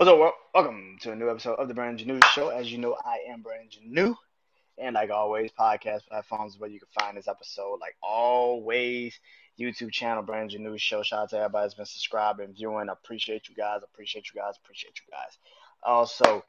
What's up, world? Welcome to a new episode of the Brand New Show. As you know, I am Brand New, and like always, podcast platforms where you can find this episode. Like always, YouTube channel Brand New Show. Shout out to everybody that's been subscribing, viewing. I appreciate you guys. Appreciate you guys. Appreciate you guys. Also,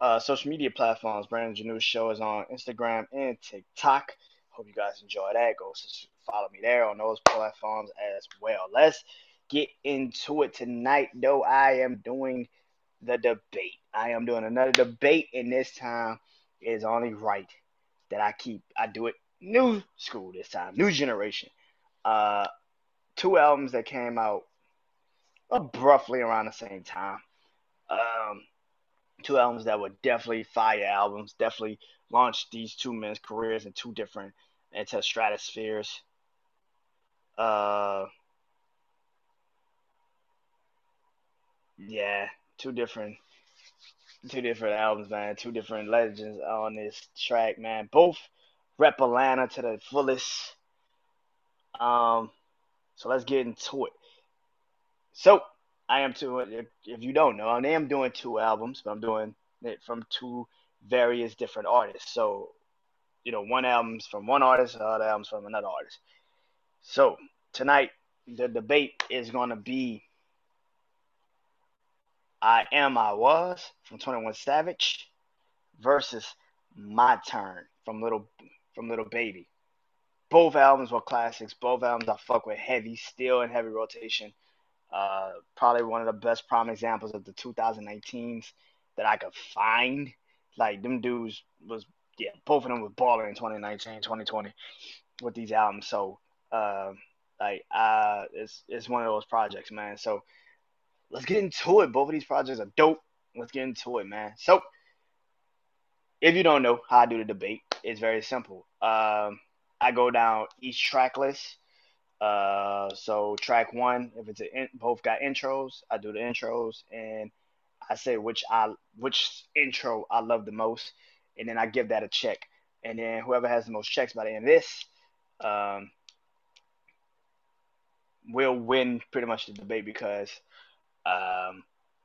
uh, social media platforms. Brand New Show is on Instagram and TikTok. Hope you guys enjoy that. Go follow me there on those platforms as well. Let's get into it tonight, though. I am doing the debate. I am doing another debate, and this time is only right that I keep. I do it new school this time, new generation. Uh, two albums that came out roughly around the same time. Um, two albums that were definitely fire albums. Definitely launched these two men's careers in two different into stratospheres. Uh, yeah, two different two different albums, man. Two different legends on this track, man. Both rep Atlanta to the fullest. Um, so let's get into it. So I am two. If, if you don't know, I am doing two albums, but I'm doing it from two various different artists. So, you know, one album's from one artist, the other album's from another artist. So tonight, the debate is going to be I Am I Was from 21 Savage versus My Turn from Little from Lil Baby. Both albums were classics. Both albums I fuck with heavy, still in heavy rotation. Uh, probably one of the best prime examples of the 2019s that I could find. Like them dudes was yeah, both of them was balling in 2019, 2020 with these albums. So uh, like uh, it's it's one of those projects, man. So let's get into it. Both of these projects are dope. Let's get into it, man. So, if you don't know how I do the debate, it's very simple. Um, I go down each track list. Uh, so track one, if it's in, both got intros, I do the intros, and I say which I which intro I love the most, and then I give that a check. And then whoever has the most checks by the end of this, um, will win pretty much the debate because um,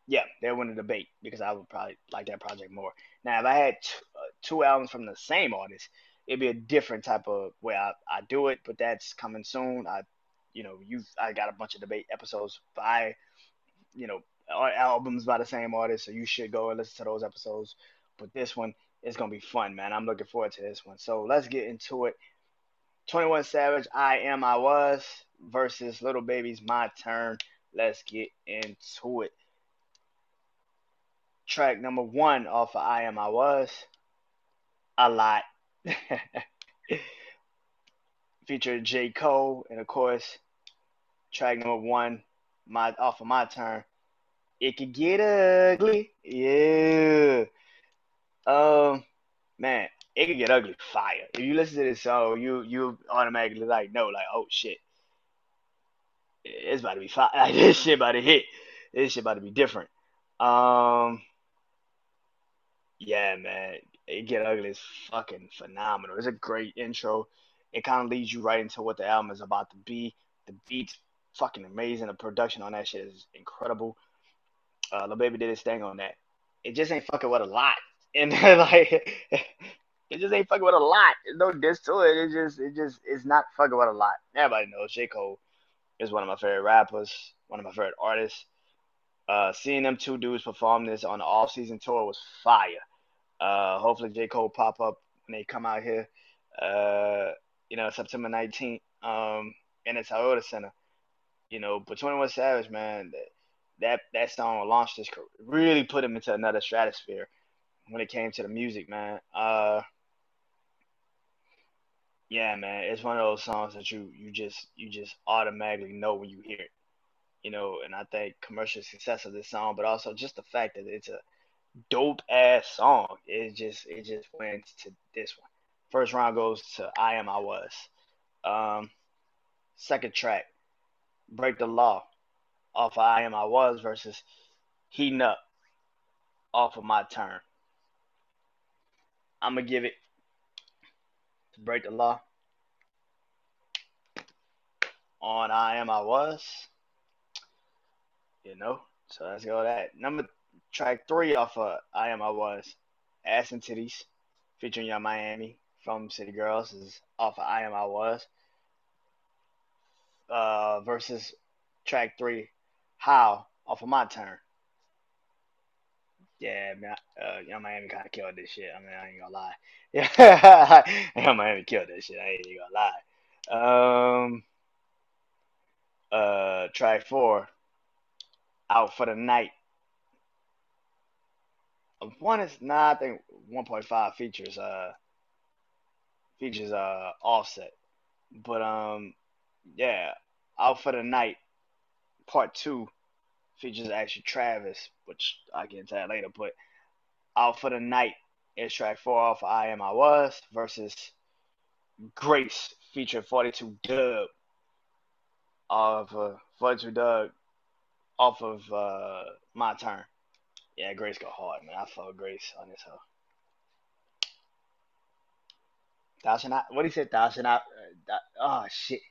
yeah, they'll win the debate because I would probably like that project more. Now, if I had t- uh, two albums from the same artist, it'd be a different type of way I, I do it, but that's coming soon. I, you know, you I got a bunch of debate episodes by, you know, albums by the same artist, so you should go and listen to those episodes. But this one is gonna be fun, man. I'm looking forward to this one. So let's get into it. 21 Savage, I Am I Was versus Lil Baby's My Turn. Let's get into it. Track number one off of I Am I Was. A lot. Featured J. Cole and of course track number one, my off of my turn. It could get ugly. Yeah. Um man, it could get ugly fire. If you listen to this song, you you automatically like know, like, oh shit it's about to be fire. Like, this shit about to hit. This shit about to be different. Um, yeah, man, it get ugly is fucking phenomenal. It's a great intro. It kind of leads you right into what the album is about to be. The beats fucking amazing. The production on that shit is incredible. Uh, the baby did his thing on that. It just ain't fucking with a lot, and like it just ain't fucking with a lot. There's no diss to it. It just it just it's not fucking with a lot. Everybody knows J Cole is one of my favorite rappers, one of my favorite artists. Uh, seeing them two dudes perform this on the off season tour was fire. Uh, hopefully J. Cole pop up when they come out here. Uh, you know, September 19th, um, in the Toyota Center. You know, but 21 Savage, man, that that song launched his career, really put him into another stratosphere when it came to the music, man. Uh, yeah, man, it's one of those songs that you you just you just automatically know when you hear it, you know. And I think commercial success of this song, but also just the fact that it's a dope ass song, it just it just went to this one. First round goes to I Am I Was. Um, second track, Break the Law, off of I Am I Was versus Heating Up, off of My Turn. I'm gonna give it break the law. On I am I was. You know? So let's go that. Number track three off of I Am I Was, Ass and Titties, featuring Yung Miami from City Girls is off of I Am I Was. Uh, versus track three, How off of My Turn. Yeah, man, uh, Yung Miami kind of killed this shit. I mean, I ain't gonna lie. Yeah, Yung Miami killed this shit. I ain't gonna lie. Um, uh, track four, Out for the Night. One is nah, I think 1.5 features uh features uh offset, but um yeah, Out for the Night Part Two features actually Travis, which I get into that later. But Out for the Night is track four off I Am I Was versus Grace featuring 42 Dugg of uh, 42 Dugg off of uh, My Turn. Yeah, Grace go hard, man. I fuck Grace on this hoe. Thou shalt not. What he said? Thou shalt not. Uh, oh shit.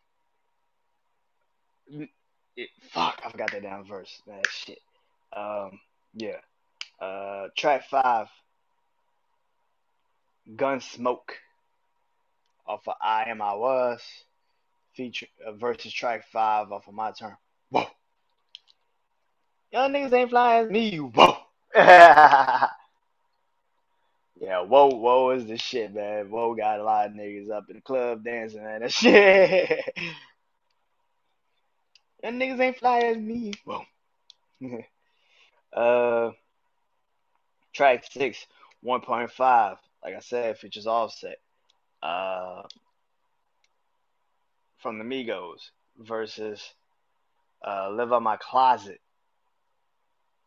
It, fuck, I forgot that damn verse. Man, shit. Um, yeah. Uh, track five. Gun Smoke, Off of I Am I Was. Feature uh, versus track five off of My Turn. Whoa. Young niggas ain't flying as me. You whoa. yeah, whoa, whoa is the shit, man. Whoa got a lot of niggas up in the club dancing, man. That shit. Them niggas ain't fly as me. Whoa. uh, track six, 1.5. Like I said, features offset. Uh, from the Migos versus uh, Live on My Closet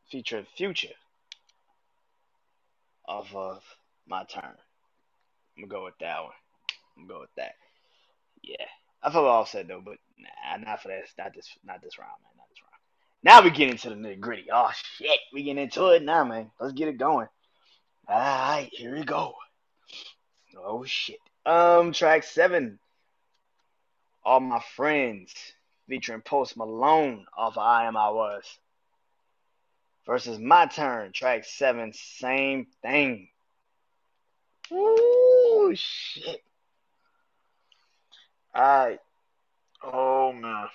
featuring Future off of my turn. I'm gonna go with that one. I'm gonna go with that. Yeah, I feel all said though, but nah, not for this. Not this. Not this round, man. Not this round. Now we get into the nitty gritty. Oh shit, we get into it now, man. Let's get it going. All right, here we go. Oh shit. Um, track seven. All my friends featuring Post Malone off of I Am I Was versus my turn, track seven, same thing. Ooh, shit. Alright. Oh, man.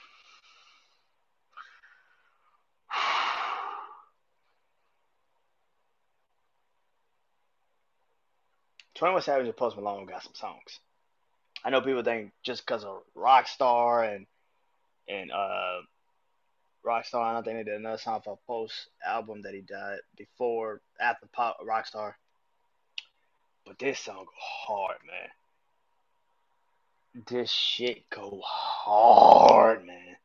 Twenty One Savage and Post Malone got some songs. I know people think just because of Rockstar and and uh Rockstar. I don't think they did another song for post album that he did before after Pop Rockstar. But this song hard, man. This shit go hard, man.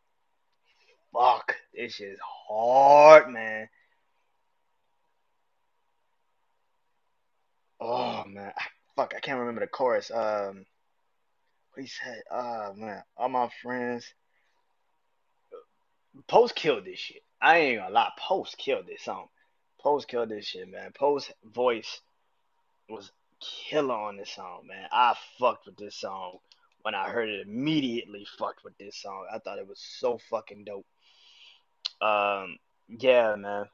Fuck, this is hard, man. Oh man, fuck, I can't remember the chorus. Um, what he said? Oh man, all my friends Post killed this shit. I ain't gonna lie. Post killed this song. Post killed this shit, man. Post voice was killer on this song, man. I fucked with this song when I heard it. Immediately fucked with this song. I thought it was so fucking dope. Um, yeah, man.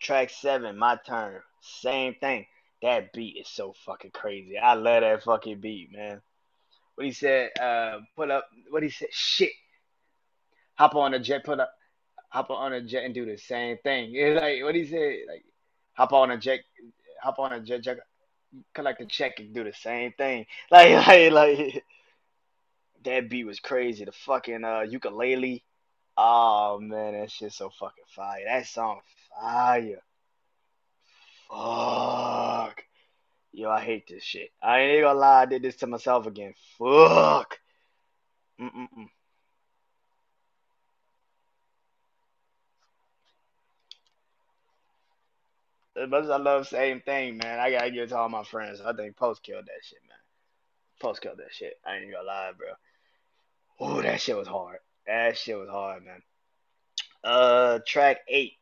Track seven, my turn. Same thing. That beat is so fucking crazy. I love that fucking beat, man. What he said, uh, put up. What he said, shit hop on a jet, put up, hop on a jet and do the same thing. It's like what he said, like hop on a jet, hop on a jet, jet collect a check and do the same thing. Like like like that beat was crazy. The fucking uh ukulele. Oh man, that shit's so fucking fire. That song fire. Fuck. Yo, I hate this shit. I ain't gonna lie, I did this to myself again. Fuck. Mm-mm-mm. as much as I love same thing, man, I gotta give it to all my friends. I think Post killed that shit, man. Post killed that shit. I ain't gonna lie, bro. Oh, that shit was hard. That shit was hard, man. Uh, track eight.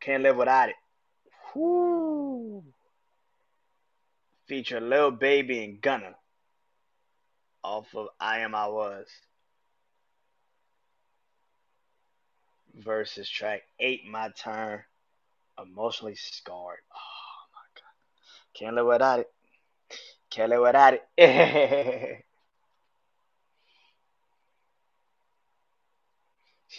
Can't live without it. Whoo. Feature Lil Baby and Gunna. Off of I Am I Was. Versus track eight, My Turn Emotionally scarred. Oh my god. Can't live without it. Can't live without it.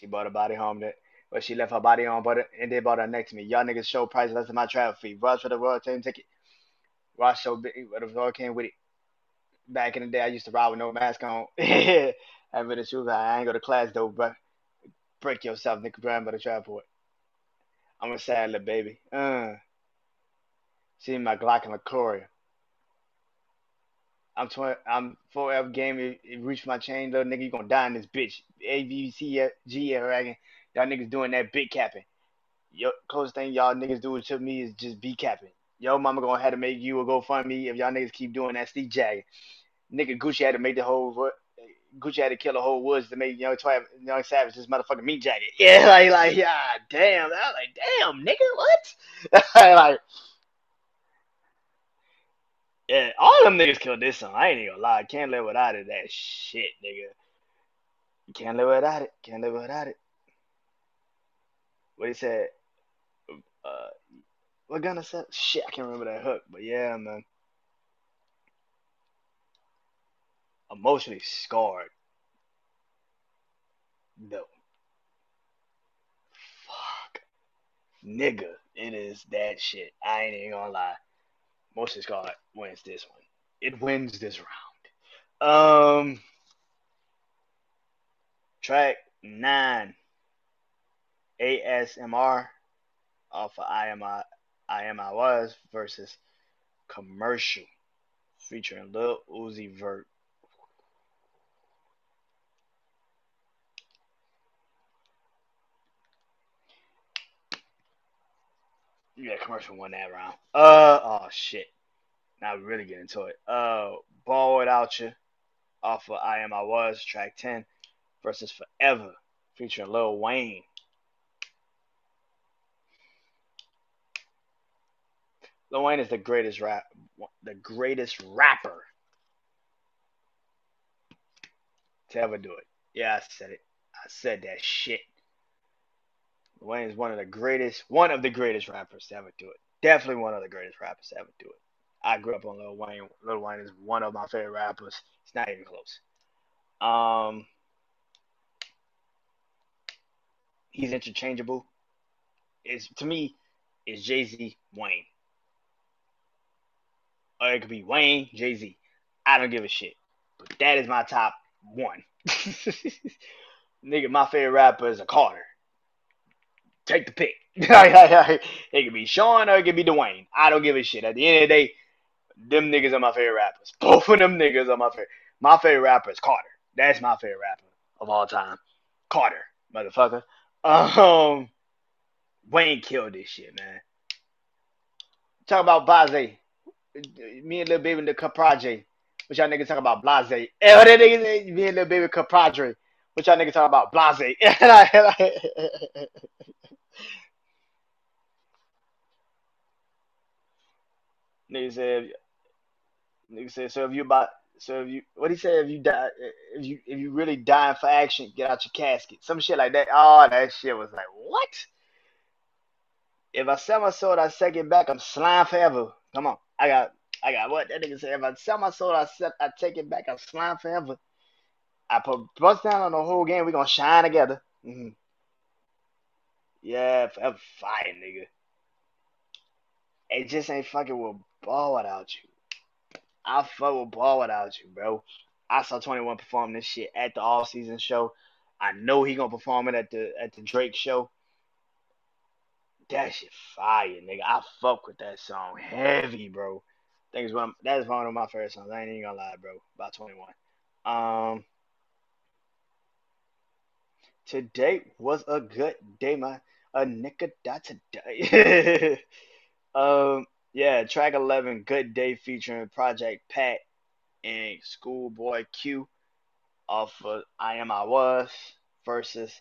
she bought a body home that but she left her body on but and they bought her next to me. Y'all niggas show price less than my travel fee. Rush for the world team ticket. Rush so big the world came with it. Back in the day I used to ride with no mask on. Having the shoes. I ain't go to class though, but break yourself, nigga Brown by the tripod. I'm a sad little baby. Uh. See my Glock and LaCloria. I'm 20, I'm forever game. It, it reached my chain, little nigga. You gonna die in this bitch. A B C G dragon. Y'all niggas doing that big capping. Yo, closest thing y'all niggas do to me is just be capping. Yo, mama gonna have to make you a GoFundMe if y'all niggas keep doing that Steve Jag. Nigga Gucci had to make the whole Gucci had to kill the whole woods to make Young Twi- Young Savage this motherfucking meat jacket. Yeah, like like yeah, damn. I was like, damn, nigga, what? like yeah, all them niggas killed this song. I ain't even gonna lie. Can't live without it. That shit, nigga. Can't live without it. Can't live without it. What he said? Uh, what said? Shit, I can't remember that hook. But yeah, man. Emotionally scarred. No. Fuck. Nigga, it is that shit. I ain't even gonna lie. Emotionally scarred wins this one. It wins this round. Um, track nine. ASMR off of I am I, I am I was versus commercial featuring Lil Uzi Vert. Yeah, commercial won that round. Uh oh shit. Now we really get into it. Uh Ball Without You off of I Am I Was, track 10 versus Forever featuring Lil Wayne. Lil Wayne is the greatest rap, the greatest rapper to ever do it. Yeah, I said it. I said that shit. Wayne is one of the greatest, one of the greatest rappers to ever do it. Definitely one of the greatest rappers to ever do it. I grew up on Lil Wayne. Lil Wayne is one of my favorite rappers. It's not even close. Um, he's interchangeable. Is to me, is Jay Z Wayne or it could be Wayne, Jay Z. I don't give a shit. But that is my top one. Nigga, my favorite rapper is a Carter. Take the pick. it could be Sean or it could be Dwayne. I don't give a shit. At the end of the day, them niggas are my favorite rappers. Both of them niggas are my favorite. My favorite rapper is Carter. That's my favorite rapper of all time. Carter, motherfucker. Um, Wayne killed this shit, man. Talk about Baze me and Lil Baby in the Caprage. What y'all niggas talk about blase? What that niggas? Me and Lil Baby Caprage. What y'all niggas talk about blase? Niggas said, niggas said, so if you about, so if you, what he said, if you die, if you, if you really dying for action, get out your casket. Some shit like that. Oh, that shit was like, what? If I sell my soul, I second back, I'm slime forever. Come on. I got I got what that nigga said. If I sell my soul, I set I take it back. I'm slime forever. I put bust down on the whole game. We gonna shine together. Mm-hmm. Yeah, forever fire, nigga. It just ain't fucking with ball without you. I fuck with ball without you, bro. I saw 21 perform this shit at the all season show. I know he gonna perform it at the at the Drake show. That shit fire, nigga. I fuck with that song heavy, bro. Think it's one. That is one of my favorite songs. I ain't even gonna lie, bro. About twenty one. Um, today was a good day, my a nigga died today. um, yeah, track eleven, good day featuring Project Pat and Schoolboy Q off of I Am I Was versus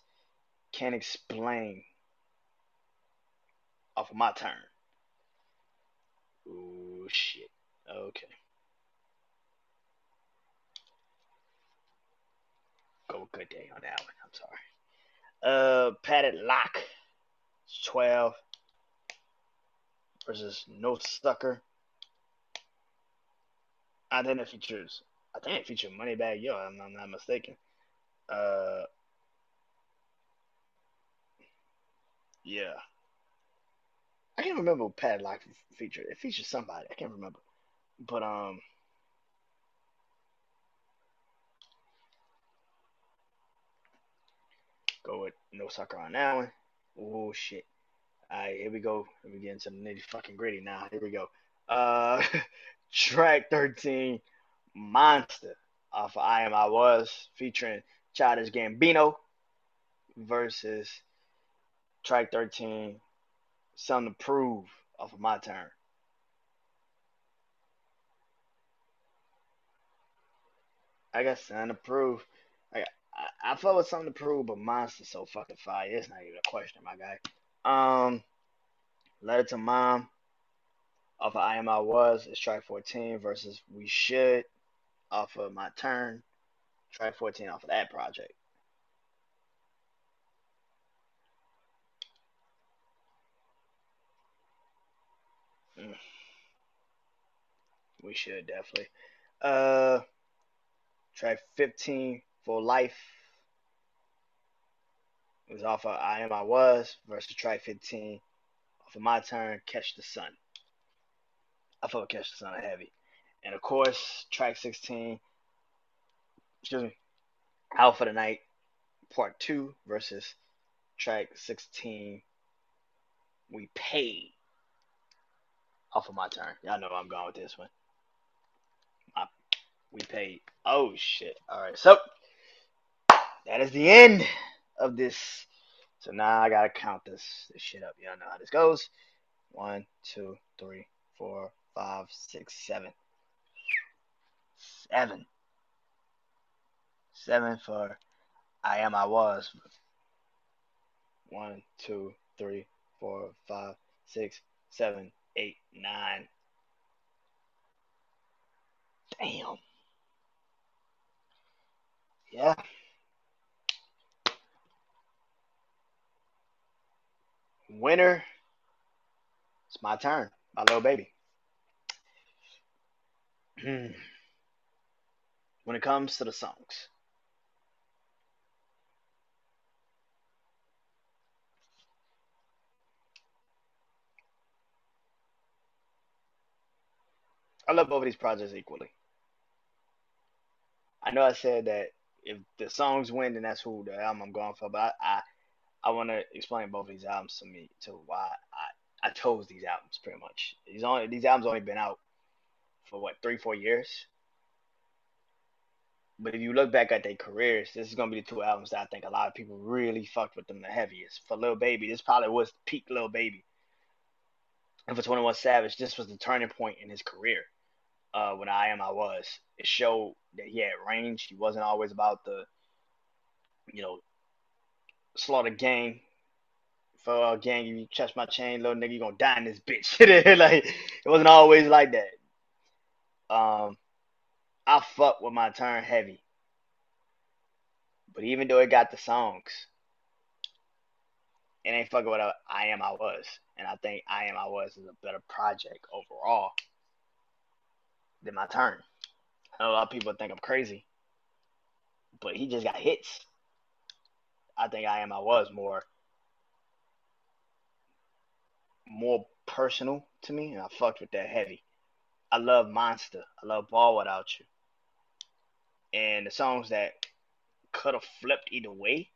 Can't Explain off of my turn. Oh shit. Okay. Go good day on that one. I'm sorry. Uh Padlock. 12. Versus No Sucker. I think it features. I think it features Moneybagg Yo. I'm, I'm not mistaken. Uh, yeah. I can't remember what Padlock featured. It featured somebody. I can't remember. But um go with no sucker on that one. Oh shit. Alright, here we go. Let me get into the nitty fucking gritty now. Here we go. Uh track 13 Monster off of I Am I Was featuring Childish Gambino versus track 13 Something to Prove off of my turn. I got something to prove. I, I, I felt with something to prove, but Monster so fucking fire. It's not even a question, my guy. Um, Letter to Mom off of I Am I Was is track 14 versus We Should off of My Turn. Track 14 off of that project. Mm. We should definitely. Uh, track 15 for life it was off of I Am I Was versus track 15 off of my turn, Catch the Sun. I felt Catch the Sun heavy. And of course, track 16, excuse me, Out for the Night, part two versus track 16, We Paid off of my turn. Y'all know I'm going with this one. My, we paid. Oh shit. Alright, so that is the end of this. So now I gotta count this this shit up. Y'all know how this goes. One, two, three, four, five, six, seven. Seven. Seven for I am I was. One, two, three, four, five, six, seven, eight, nine. Damn. Yeah. Winner. It's my turn. My little baby. when it comes to the songs. I love both of these projects equally. I know I said that if the songs win, then that's who the album I'm going for. But I, I, I want to explain both these albums to me to why I, I chose these albums pretty much. These only these albums only been out for what three four years. But if you look back at their careers, this is gonna be the two albums that I think a lot of people really fucked with them the heaviest. For Lil Baby, this probably was peak Lil Baby. And for 21 Savage, this was the turning point in his career uh, when I am I was. It showed that he had range. He wasn't always about the, you know, slaughter gang. For a gang, you touch my chain, little nigga, you gonna die in this bitch. like it wasn't always like that. Um, I fuck with my turn heavy, but even though it got the songs, it ain't fucking with I am I was, and I think I am I was is a better project overall than my turn. I know a lot of people think I'm crazy, but he just got hits. I think I am I was more more personal to me, and I fucked with that heavy. I love Monster. I love Ball Without You. And the songs that could have flipped either way.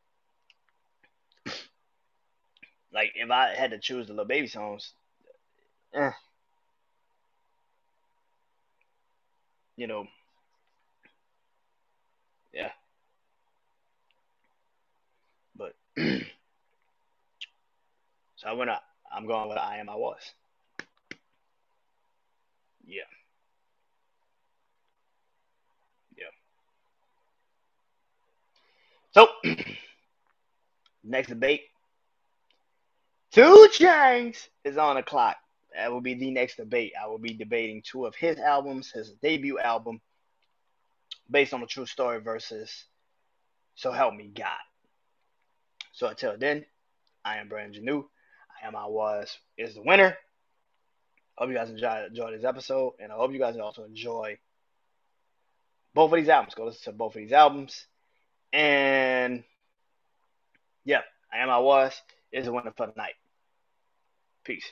like if I had to choose the Lil Baby songs, eh, you know, yeah. But so I went up. I'm going with I am I was. Yeah. Yeah. So next debate. 2 Chainz is on the clock that will be the next debate. I will be debating two of his albums, his debut album, based on a true story versus So Help Me God. So until then, I am Brandon Janeau. I am I was is the winner. Hope you guys enjoy enjoy this episode, and I hope you guys also enjoy both of these albums. Go listen to both of these albums, and yeah, I am. I was is the winner for the night. Peace.